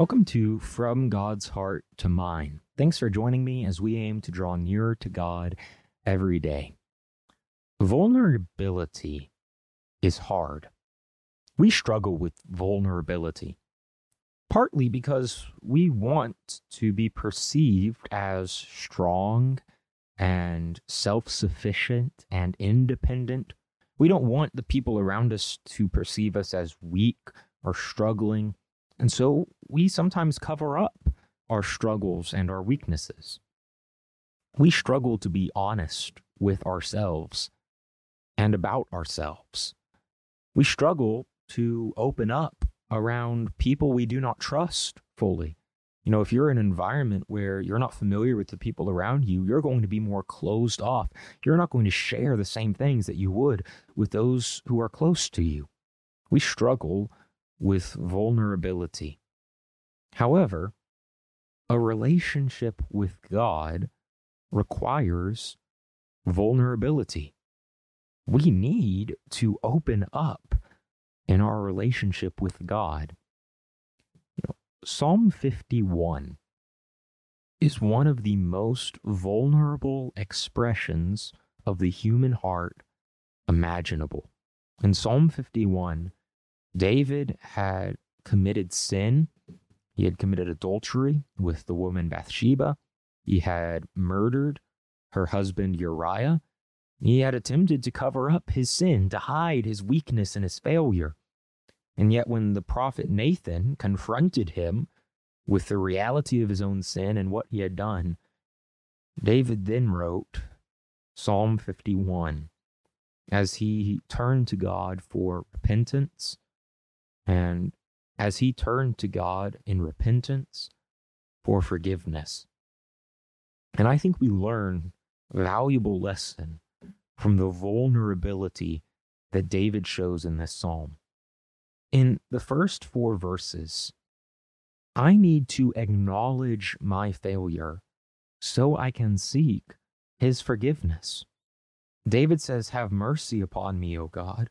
Welcome to From God's Heart to Mine. Thanks for joining me as we aim to draw nearer to God every day. Vulnerability is hard. We struggle with vulnerability, partly because we want to be perceived as strong and self sufficient and independent. We don't want the people around us to perceive us as weak or struggling and so we sometimes cover up our struggles and our weaknesses. We struggle to be honest with ourselves and about ourselves. We struggle to open up around people we do not trust fully. You know, if you're in an environment where you're not familiar with the people around you, you're going to be more closed off. You're not going to share the same things that you would with those who are close to you. We struggle with vulnerability. However, a relationship with God requires vulnerability. We need to open up in our relationship with God. You know, Psalm 51 is one of the most vulnerable expressions of the human heart imaginable. In Psalm 51, David had committed sin. He had committed adultery with the woman Bathsheba. He had murdered her husband Uriah. He had attempted to cover up his sin, to hide his weakness and his failure. And yet, when the prophet Nathan confronted him with the reality of his own sin and what he had done, David then wrote Psalm 51 as he turned to God for repentance and as he turned to God in repentance for forgiveness. And I think we learn a valuable lesson from the vulnerability that David shows in this psalm. In the first four verses, I need to acknowledge my failure so I can seek his forgiveness. David says, Have mercy upon me, O God,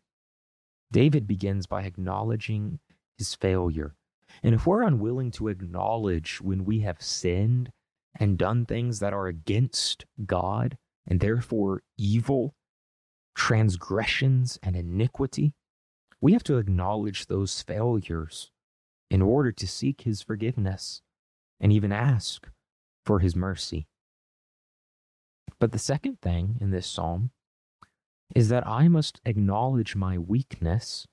David begins by acknowledging his failure. And if we're unwilling to acknowledge when we have sinned and done things that are against God and therefore evil, transgressions, and iniquity, we have to acknowledge those failures in order to seek his forgiveness and even ask for his mercy. But the second thing in this psalm is that I must acknowledge my weakness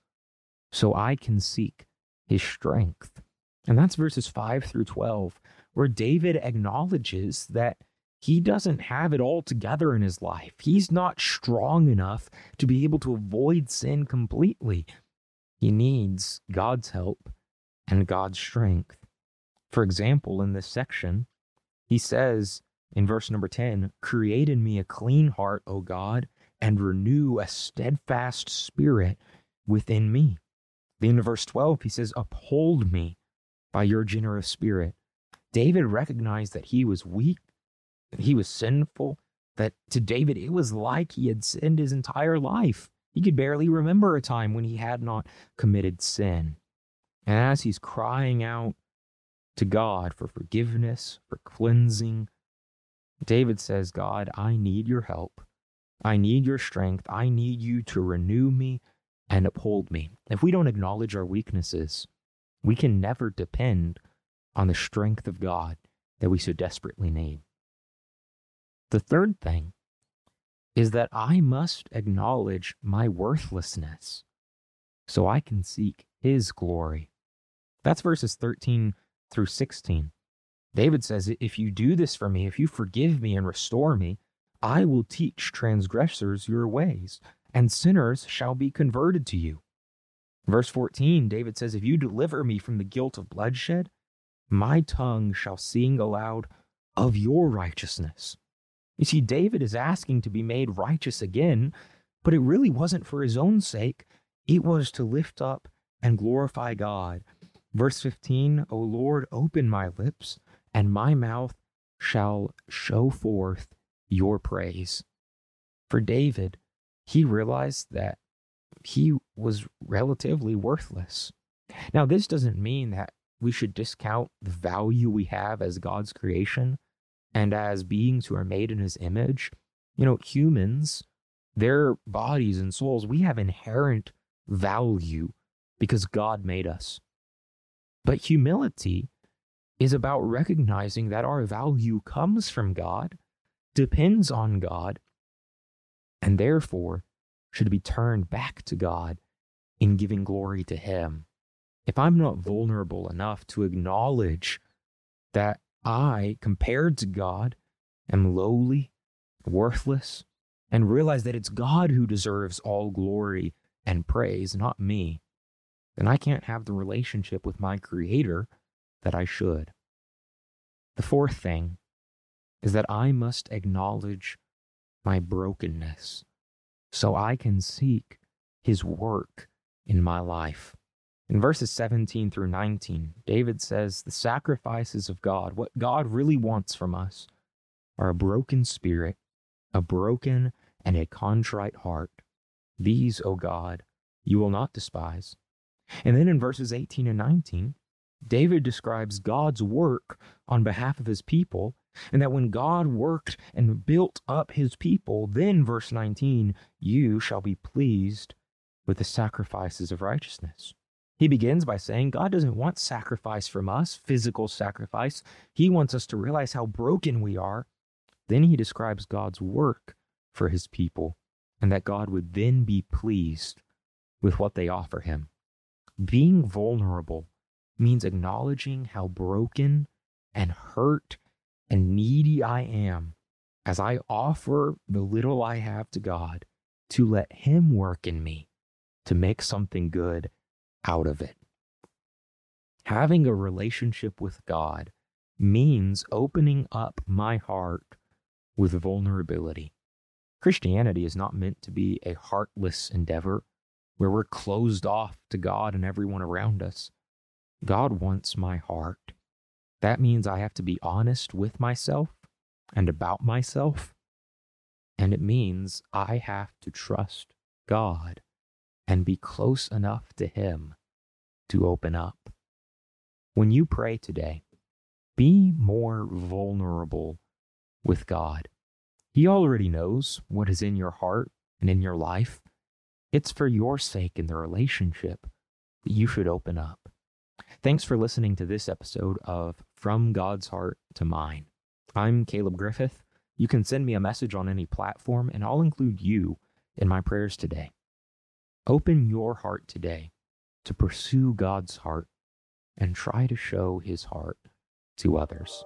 so I can seek his strength. And that's verses 5 through 12, where David acknowledges that he doesn't have it all together in his life. He's not strong enough to be able to avoid sin completely. He needs God's help and God's strength. For example, in this section, he says in verse number 10 Create in me a clean heart, O God, and renew a steadfast spirit within me. Then in verse 12, he says, Uphold me by your generous spirit. David recognized that he was weak, that he was sinful, that to David it was like he had sinned his entire life. He could barely remember a time when he had not committed sin. And as he's crying out to God for forgiveness, for cleansing, David says, God, I need your help. I need your strength. I need you to renew me and uphold me. If we don't acknowledge our weaknesses, we can never depend on the strength of God that we so desperately need. The third thing is that I must acknowledge my worthlessness so I can seek His glory. That's verses 13 through 16. David says, If you do this for me, if you forgive me and restore me, I will teach transgressors your ways, and sinners shall be converted to you. Verse 14, David says, If you deliver me from the guilt of bloodshed, My tongue shall sing aloud of your righteousness. You see, David is asking to be made righteous again, but it really wasn't for his own sake. It was to lift up and glorify God. Verse 15, O Lord, open my lips, and my mouth shall show forth your praise. For David, he realized that he was relatively worthless. Now, this doesn't mean that we should discount the value we have as God's creation and as beings who are made in his image. You know, humans, their bodies and souls, we have inherent value because God made us. But humility is about recognizing that our value comes from God, depends on God, and therefore should be turned back to God in giving glory to Him. If I'm not vulnerable enough to acknowledge that I, compared to God, am lowly, worthless, and realize that it's God who deserves all glory and praise, not me, then I can't have the relationship with my Creator that I should. The fourth thing is that I must acknowledge my brokenness so I can seek His work in my life. In verses 17 through 19, David says, The sacrifices of God, what God really wants from us, are a broken spirit, a broken and a contrite heart. These, O God, you will not despise. And then in verses 18 and 19, David describes God's work on behalf of his people, and that when God worked and built up his people, then, verse 19, you shall be pleased with the sacrifices of righteousness. He begins by saying God doesn't want sacrifice from us, physical sacrifice. He wants us to realize how broken we are. Then he describes God's work for his people and that God would then be pleased with what they offer him. Being vulnerable means acknowledging how broken and hurt and needy I am as I offer the little I have to God to let Him work in me to make something good out of it. Having a relationship with God means opening up my heart with vulnerability. Christianity is not meant to be a heartless endeavor where we're closed off to God and everyone around us. God wants my heart. That means I have to be honest with myself and about myself. And it means I have to trust God and be close enough to Him to open up. When you pray today, be more vulnerable with God. He already knows what is in your heart and in your life. It's for your sake in the relationship that you should open up. Thanks for listening to this episode of From God's Heart to Mine. I'm Caleb Griffith. You can send me a message on any platform, and I'll include you in my prayers today. Open your heart today to pursue God's heart and try to show his heart to others.